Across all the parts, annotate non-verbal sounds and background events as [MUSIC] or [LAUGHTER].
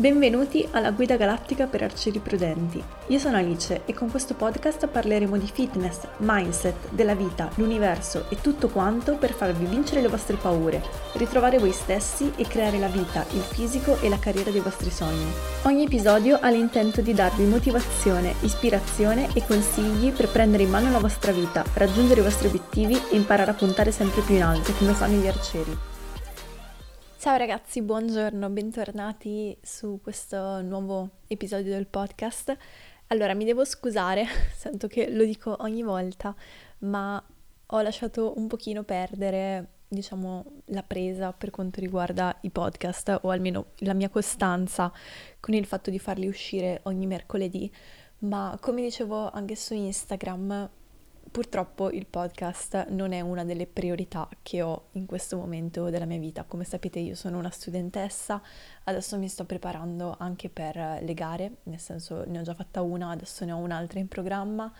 Benvenuti alla Guida Galattica per Arcieri Prudenti. Io sono Alice e con questo podcast parleremo di fitness, mindset, della vita, l'universo e tutto quanto per farvi vincere le vostre paure, ritrovare voi stessi e creare la vita, il fisico e la carriera dei vostri sogni. Ogni episodio ha l'intento di darvi motivazione, ispirazione e consigli per prendere in mano la vostra vita, raggiungere i vostri obiettivi e imparare a puntare sempre più in alto come fanno gli arcieri. Ciao ragazzi, buongiorno, bentornati su questo nuovo episodio del podcast. Allora, mi devo scusare, [LAUGHS] sento che lo dico ogni volta, ma ho lasciato un pochino perdere, diciamo, la presa per quanto riguarda i podcast, o almeno la mia costanza con il fatto di farli uscire ogni mercoledì. Ma come dicevo anche su Instagram, Purtroppo il podcast non è una delle priorità che ho in questo momento della mia vita. Come sapete io sono una studentessa, adesso mi sto preparando anche per le gare, nel senso ne ho già fatta una, adesso ne ho un'altra in programma.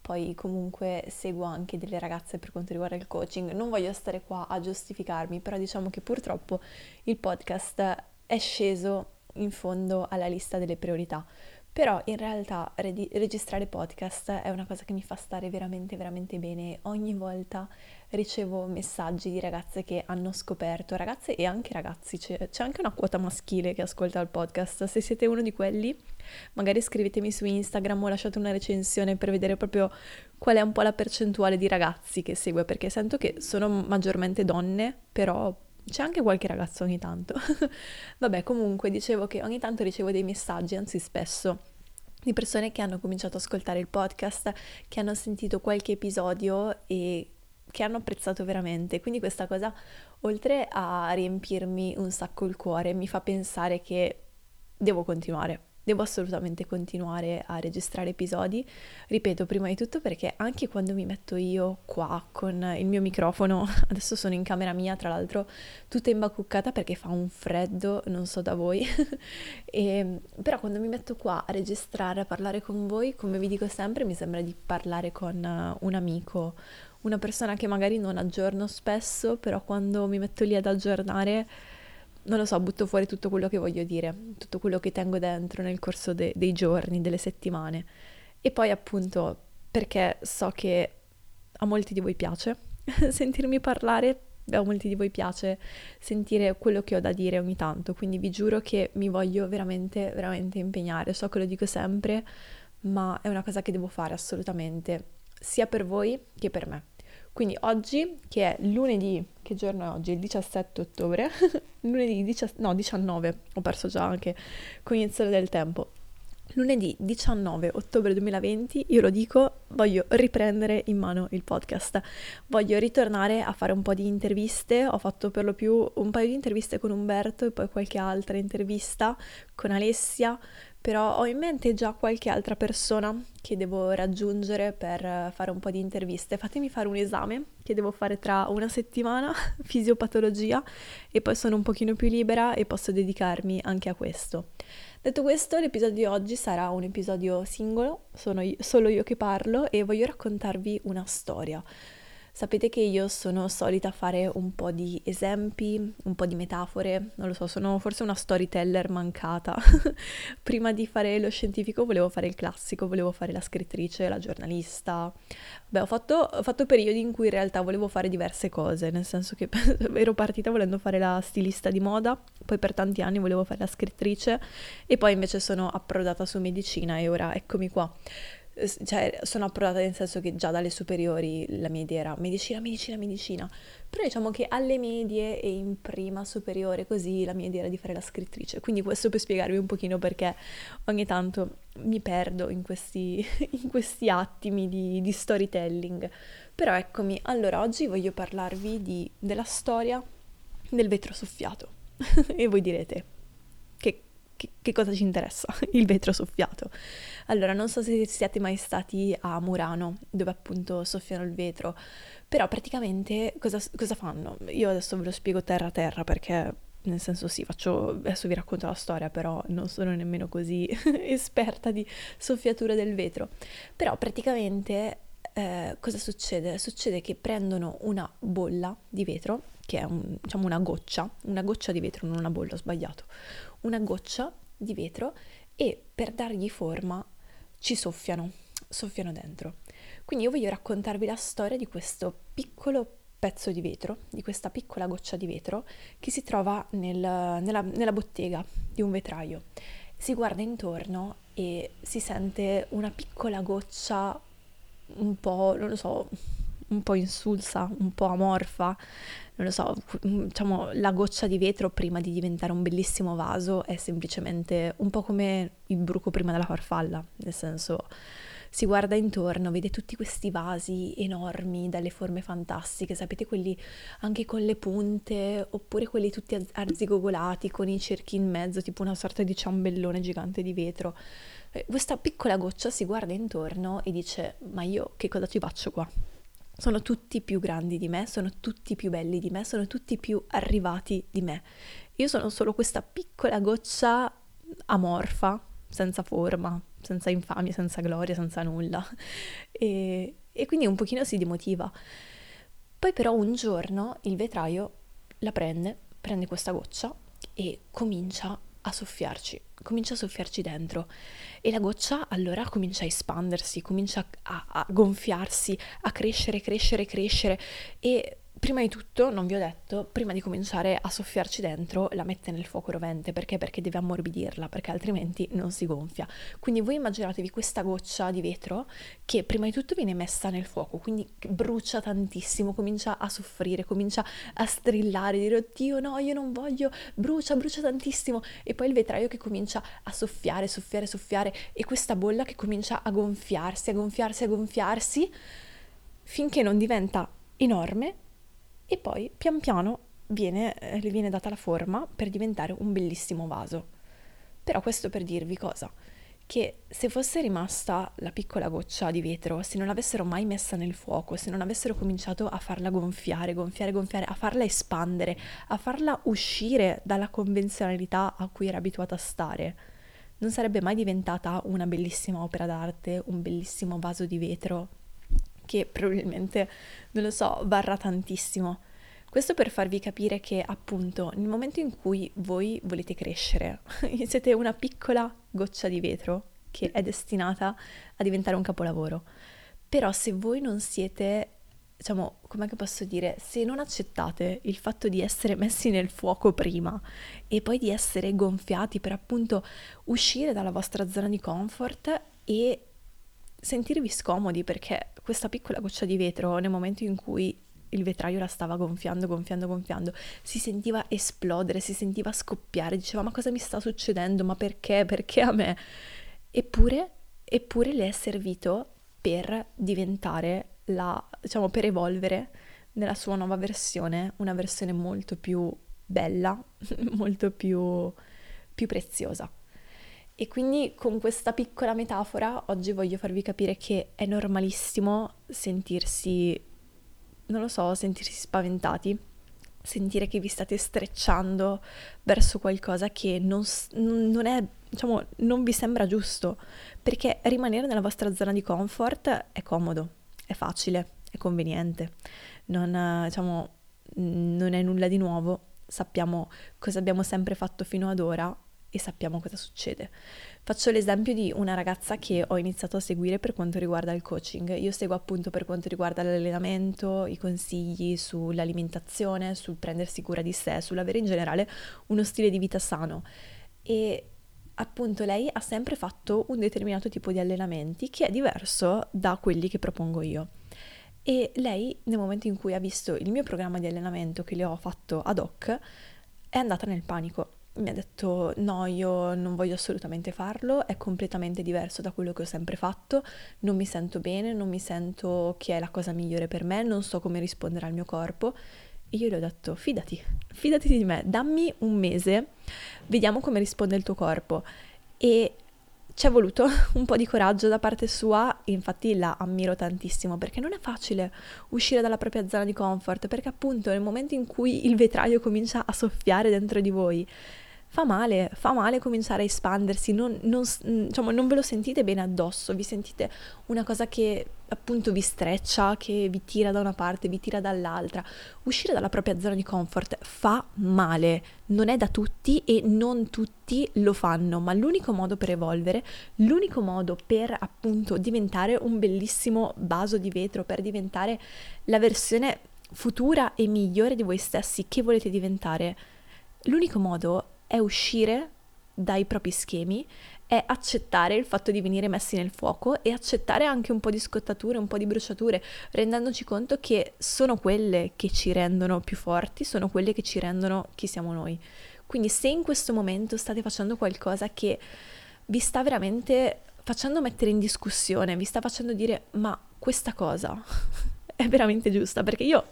Poi comunque seguo anche delle ragazze per quanto riguarda il coaching. Non voglio stare qua a giustificarmi, però diciamo che purtroppo il podcast è sceso in fondo alla lista delle priorità. Però in realtà redi- registrare podcast è una cosa che mi fa stare veramente veramente bene. Ogni volta ricevo messaggi di ragazze che hanno scoperto, ragazze e anche ragazzi, c'è, c'è anche una quota maschile che ascolta il podcast. Se siete uno di quelli, magari scrivetemi su Instagram o lasciate una recensione per vedere proprio qual è un po' la percentuale di ragazzi che segue, perché sento che sono maggiormente donne, però c'è anche qualche ragazzo ogni tanto. [LAUGHS] Vabbè, comunque dicevo che ogni tanto ricevo dei messaggi, anzi spesso, di persone che hanno cominciato ad ascoltare il podcast, che hanno sentito qualche episodio e che hanno apprezzato veramente. Quindi questa cosa, oltre a riempirmi un sacco il cuore, mi fa pensare che devo continuare devo assolutamente continuare a registrare episodi. Ripeto, prima di tutto perché anche quando mi metto io qua con il mio microfono, [LAUGHS] adesso sono in camera mia, tra l'altro tutta imbacuccata perché fa un freddo, non so da voi, [LAUGHS] e, però quando mi metto qua a registrare, a parlare con voi, come vi dico sempre, mi sembra di parlare con un amico, una persona che magari non aggiorno spesso, però quando mi metto lì ad aggiornare non lo so, butto fuori tutto quello che voglio dire, tutto quello che tengo dentro nel corso de- dei giorni, delle settimane. E poi appunto perché so che a molti di voi piace [LAUGHS] sentirmi parlare, a molti di voi piace sentire quello che ho da dire ogni tanto, quindi vi giuro che mi voglio veramente, veramente impegnare. So che lo dico sempre, ma è una cosa che devo fare assolutamente, sia per voi che per me. Quindi oggi, che è lunedì, che giorno è oggi? Il 17 ottobre, [LAUGHS] lunedì 10, no, 19, ho perso già anche cognizione del tempo. Lunedì 19 ottobre 2020, io lo dico, voglio riprendere in mano il podcast, voglio ritornare a fare un po' di interviste, ho fatto per lo più un paio di interviste con Umberto e poi qualche altra intervista con Alessia, però ho in mente già qualche altra persona che devo raggiungere per fare un po' di interviste. Fatemi fare un esame che devo fare tra una settimana, [LAUGHS] fisiopatologia, e poi sono un pochino più libera e posso dedicarmi anche a questo. Detto questo, l'episodio di oggi sarà un episodio singolo, sono io, solo io che parlo e voglio raccontarvi una storia. Sapete che io sono solita fare un po' di esempi, un po' di metafore, non lo so, sono forse una storyteller mancata. [LAUGHS] Prima di fare lo scientifico volevo fare il classico, volevo fare la scrittrice, la giornalista. Beh, ho fatto, ho fatto periodi in cui in realtà volevo fare diverse cose, nel senso che [LAUGHS] ero partita volendo fare la stilista di moda, poi per tanti anni volevo fare la scrittrice e poi invece sono approdata su medicina e ora eccomi qua cioè sono approdata nel senso che già dalle superiori la mia idea era medicina, medicina, medicina, però diciamo che alle medie e in prima superiore così la mia idea era di fare la scrittrice, quindi questo per spiegarvi un pochino perché ogni tanto mi perdo in questi, [LAUGHS] in questi attimi di, di storytelling, però eccomi, allora oggi voglio parlarvi di, della storia del vetro soffiato. [LAUGHS] E voi direte che che, cosa ci interessa? [LAUGHS] Il vetro soffiato. Allora, non so se siete mai stati a Murano, dove appunto soffiano il vetro, però praticamente cosa, cosa fanno? Io adesso ve lo spiego terra a terra perché nel senso sì, faccio, adesso vi racconto la storia, però non sono nemmeno così [LAUGHS] esperta di soffiatura del vetro. Però praticamente eh, cosa succede? Succede che prendono una bolla di vetro, che è un, diciamo una goccia, una goccia di vetro, non una bolla, ho sbagliato, una goccia di vetro e per dargli forma ci soffiano, soffiano dentro. Quindi io voglio raccontarvi la storia di questo piccolo pezzo di vetro, di questa piccola goccia di vetro che si trova nel, nella, nella bottega di un vetraio. Si guarda intorno e si sente una piccola goccia un po', non lo so, un po' insulsa, un po' amorfa, non lo so, diciamo la goccia di vetro prima di diventare un bellissimo vaso è semplicemente un po' come il bruco prima della farfalla, nel senso si guarda intorno, vede tutti questi vasi enormi dalle forme fantastiche, sapete quelli anche con le punte, oppure quelli tutti arzigogolati con i cerchi in mezzo, tipo una sorta di ciambellone gigante di vetro. Eh, questa piccola goccia si guarda intorno e dice: Ma io che cosa ci faccio qua? Sono tutti più grandi di me, sono tutti più belli di me, sono tutti più arrivati di me. Io sono solo questa piccola goccia amorfa, senza forma, senza infamia, senza gloria, senza nulla. E, e quindi un pochino si demotiva. Poi però un giorno il vetraio la prende, prende questa goccia e comincia a soffiarci, comincia a soffiarci dentro. E la goccia allora comincia a espandersi, comincia a, a gonfiarsi, a crescere, crescere, crescere. E Prima di tutto, non vi ho detto, prima di cominciare a soffiarci dentro, la mette nel fuoco rovente. Perché? Perché deve ammorbidirla, perché altrimenti non si gonfia. Quindi voi immaginatevi questa goccia di vetro che prima di tutto viene messa nel fuoco, quindi brucia tantissimo, comincia a soffrire, comincia a strillare, dire oddio no, io non voglio, brucia, brucia tantissimo. E poi il vetraio che comincia a soffiare, soffiare, soffiare e questa bolla che comincia a gonfiarsi, a gonfiarsi, a gonfiarsi, finché non diventa enorme e poi pian piano viene, eh, le viene data la forma per diventare un bellissimo vaso. Però questo per dirvi cosa? Che se fosse rimasta la piccola goccia di vetro, se non l'avessero mai messa nel fuoco, se non avessero cominciato a farla gonfiare, gonfiare, gonfiare, a farla espandere, a farla uscire dalla convenzionalità a cui era abituata a stare, non sarebbe mai diventata una bellissima opera d'arte, un bellissimo vaso di vetro che probabilmente, non lo so, varrà tantissimo. Questo per farvi capire che appunto nel momento in cui voi volete crescere, [LAUGHS] siete una piccola goccia di vetro che è destinata a diventare un capolavoro. Però se voi non siete, diciamo, come posso dire, se non accettate il fatto di essere messi nel fuoco prima e poi di essere gonfiati per appunto uscire dalla vostra zona di comfort e sentirvi scomodi perché questa piccola goccia di vetro nel momento in cui il vetraio la stava gonfiando, gonfiando, gonfiando, si sentiva esplodere, si sentiva scoppiare, diceva ma cosa mi sta succedendo, ma perché, perché a me? Eppure, eppure le è servito per diventare la, diciamo, per evolvere nella sua nuova versione, una versione molto più bella, [LAUGHS] molto più, più preziosa. E quindi con questa piccola metafora oggi voglio farvi capire che è normalissimo sentirsi, non lo so, sentirsi spaventati, sentire che vi state strecciando verso qualcosa che non, non è, diciamo, non vi sembra giusto, perché rimanere nella vostra zona di comfort è comodo, è facile, è conveniente, non, diciamo, non è nulla di nuovo, sappiamo cosa abbiamo sempre fatto fino ad ora e sappiamo cosa succede. Faccio l'esempio di una ragazza che ho iniziato a seguire per quanto riguarda il coaching. Io seguo appunto per quanto riguarda l'allenamento, i consigli sull'alimentazione, sul prendersi cura di sé, sull'avere in generale uno stile di vita sano. E appunto lei ha sempre fatto un determinato tipo di allenamenti che è diverso da quelli che propongo io. E lei, nel momento in cui ha visto il mio programma di allenamento che le ho fatto ad hoc, è andata nel panico mi ha detto no, io non voglio assolutamente farlo, è completamente diverso da quello che ho sempre fatto, non mi sento bene, non mi sento che è la cosa migliore per me, non so come rispondere al mio corpo. E io le ho detto fidati, fidati di me, dammi un mese, vediamo come risponde il tuo corpo. E ci è voluto [LAUGHS] un po' di coraggio da parte sua, infatti la ammiro tantissimo perché non è facile uscire dalla propria zona di comfort, perché appunto nel momento in cui il vetraio comincia a soffiare dentro di voi, fa male, fa male cominciare a espandersi, non, non, diciamo, non ve lo sentite bene addosso, vi sentite una cosa che appunto vi streccia, che vi tira da una parte, vi tira dall'altra. Uscire dalla propria zona di comfort fa male, non è da tutti e non tutti lo fanno, ma l'unico modo per evolvere, l'unico modo per appunto diventare un bellissimo vaso di vetro, per diventare la versione futura e migliore di voi stessi che volete diventare, l'unico modo è uscire dai propri schemi, è accettare il fatto di venire messi nel fuoco e accettare anche un po' di scottature, un po' di bruciature, rendendoci conto che sono quelle che ci rendono più forti, sono quelle che ci rendono chi siamo noi. Quindi se in questo momento state facendo qualcosa che vi sta veramente facendo mettere in discussione, vi sta facendo dire ma questa cosa [LAUGHS] è veramente giusta, perché io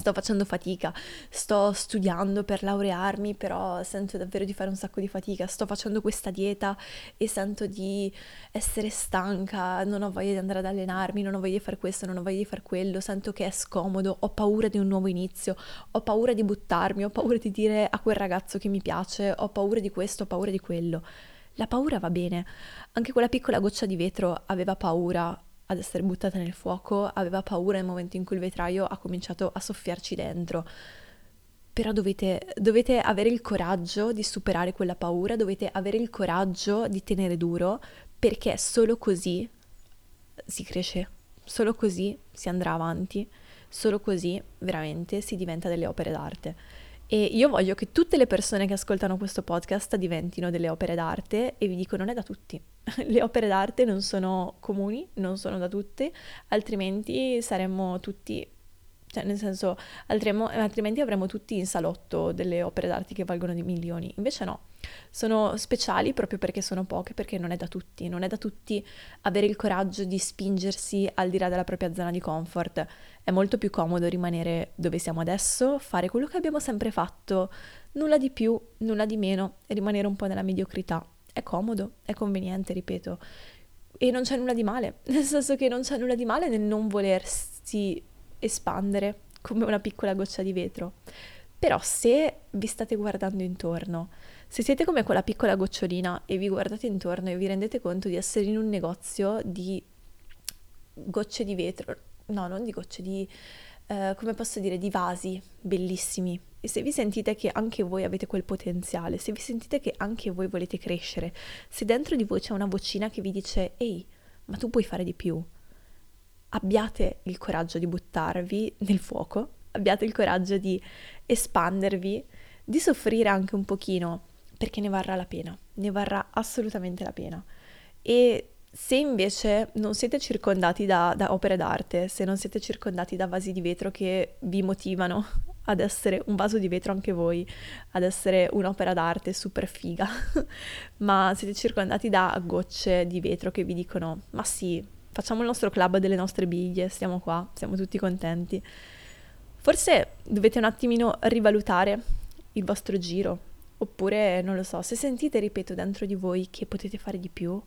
sto facendo fatica, sto studiando per laurearmi, però sento davvero di fare un sacco di fatica, sto facendo questa dieta e sento di essere stanca, non ho voglia di andare ad allenarmi, non ho voglia di fare questo, non ho voglia di fare quello, sento che è scomodo, ho paura di un nuovo inizio, ho paura di buttarmi, ho paura di dire a quel ragazzo che mi piace, ho paura di questo, ho paura di quello. La paura va bene, anche quella piccola goccia di vetro aveva paura ad essere buttata nel fuoco, aveva paura nel momento in cui il vetraio ha cominciato a soffiarci dentro. Però dovete, dovete avere il coraggio di superare quella paura, dovete avere il coraggio di tenere duro, perché solo così si cresce, solo così si andrà avanti, solo così veramente si diventa delle opere d'arte. E io voglio che tutte le persone che ascoltano questo podcast diventino delle opere d'arte e vi dico non è da tutti. [LAUGHS] Le opere d'arte non sono comuni, non sono da tutti, altrimenti saremmo tutti cioè, nel senso, altrimenti avremmo tutti in salotto delle opere d'arte che valgono di milioni. Invece no, sono speciali proprio perché sono poche, perché non è da tutti. Non è da tutti avere il coraggio di spingersi al di là della propria zona di comfort. È molto più comodo rimanere dove siamo adesso, fare quello che abbiamo sempre fatto, nulla di più, nulla di meno, e rimanere un po' nella mediocrità. È comodo, è conveniente, ripeto. E non c'è nulla di male, [LAUGHS] nel senso che non c'è nulla di male nel non volersi espandere come una piccola goccia di vetro. Però se vi state guardando intorno, se siete come quella piccola gocciolina e vi guardate intorno e vi rendete conto di essere in un negozio di gocce di vetro, no, non di gocce, di, eh, come posso dire, di vasi bellissimi. E se vi sentite che anche voi avete quel potenziale, se vi sentite che anche voi volete crescere, se dentro di voi c'è una vocina che vi dice, ehi, ma tu puoi fare di più, abbiate il coraggio di buttarvi nel fuoco, abbiate il coraggio di espandervi, di soffrire anche un pochino, perché ne varrà la pena, ne varrà assolutamente la pena. E se invece non siete circondati da, da, opere d'arte, se non siete circondati da vasi di vetro che vi motivano ad essere un vaso di vetro anche voi, ad essere un'opera d'arte super figa, [LAUGHS] ma siete circondati da gocce di vetro che vi dicono ma sì, facciamo il nostro club delle nostre biglie, stiamo qua, siamo tutti contenti. Forse dovete un attimino rivalutare il vostro giro, oppure non lo so, se sentite, ripeto, dentro di voi che potete fare di più,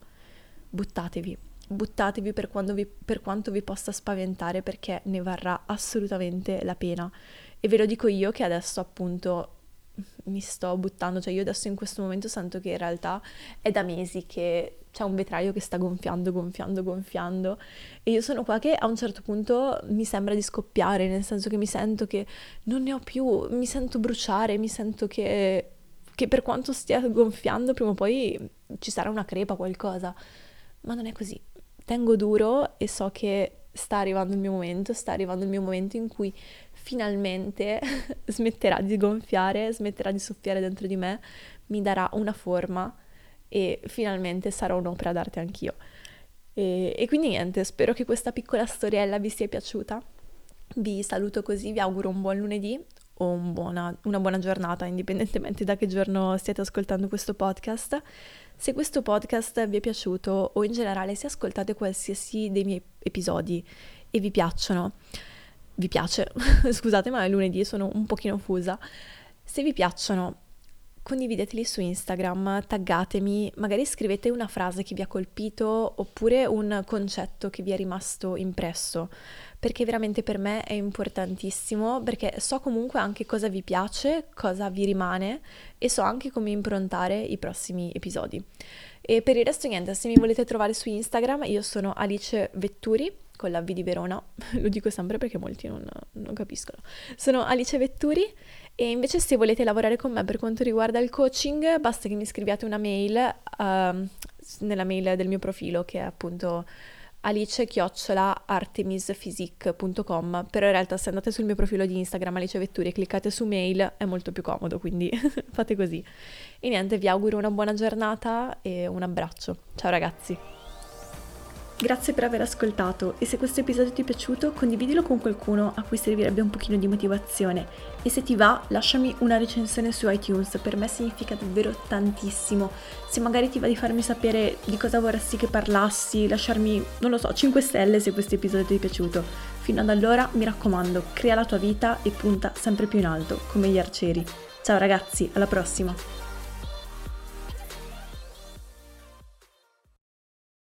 buttatevi, buttatevi per, vi, per quanto vi possa spaventare perché ne varrà assolutamente la pena. E ve lo dico io che adesso appunto mi sto buttando, cioè io adesso in questo momento sento che in realtà è da mesi che c'è un vetraio che sta gonfiando, gonfiando, gonfiando e io sono qua che a un certo punto mi sembra di scoppiare, nel senso che mi sento che non ne ho più, mi sento bruciare, mi sento che, che per quanto stia gonfiando prima o poi ci sarà una crepa, qualcosa, ma non è così. Tengo duro e so che sta arrivando il mio momento, sta arrivando il mio momento in cui finalmente [LAUGHS] smetterà di gonfiare, smetterà di soffiare dentro di me, mi darà una forma e finalmente sarò un'opera d'arte anch'io. E, e quindi niente, spero che questa piccola storiella vi sia piaciuta. Vi saluto così, vi auguro un buon lunedì o un buona, una buona giornata, indipendentemente da che giorno stiate ascoltando questo podcast. Se questo podcast vi è piaciuto o in generale se ascoltate qualsiasi dei miei episodi e vi piacciono, vi piace, [LAUGHS] scusate ma è lunedì sono un pochino fusa, se vi piacciono condivideteli su Instagram, taggatemi, magari scrivete una frase che vi ha colpito oppure un concetto che vi è rimasto impresso, perché veramente per me è importantissimo, perché so comunque anche cosa vi piace, cosa vi rimane e so anche come improntare i prossimi episodi. E per il resto niente, se mi volete trovare su Instagram io sono Alice Vetturi con la V di Verona, [LAUGHS] lo dico sempre perché molti non, non capiscono. Sono Alice Vetturi e invece se volete lavorare con me per quanto riguarda il coaching basta che mi scriviate una mail uh, nella mail del mio profilo che è appunto alice-artemisphysique.com però in realtà se andate sul mio profilo di Instagram Alice Vetturi e cliccate su mail è molto più comodo quindi [LAUGHS] fate così. E niente vi auguro una buona giornata e un abbraccio. Ciao ragazzi Grazie per aver ascoltato e se questo episodio ti è piaciuto condividilo con qualcuno a cui servirebbe un pochino di motivazione e se ti va lasciami una recensione su iTunes, per me significa davvero tantissimo. Se magari ti va di farmi sapere di cosa vorresti che parlassi, lasciarmi, non lo so, 5 stelle se questo episodio ti è piaciuto. Fino ad allora mi raccomando, crea la tua vita e punta sempre più in alto, come gli arcieri. Ciao ragazzi, alla prossima!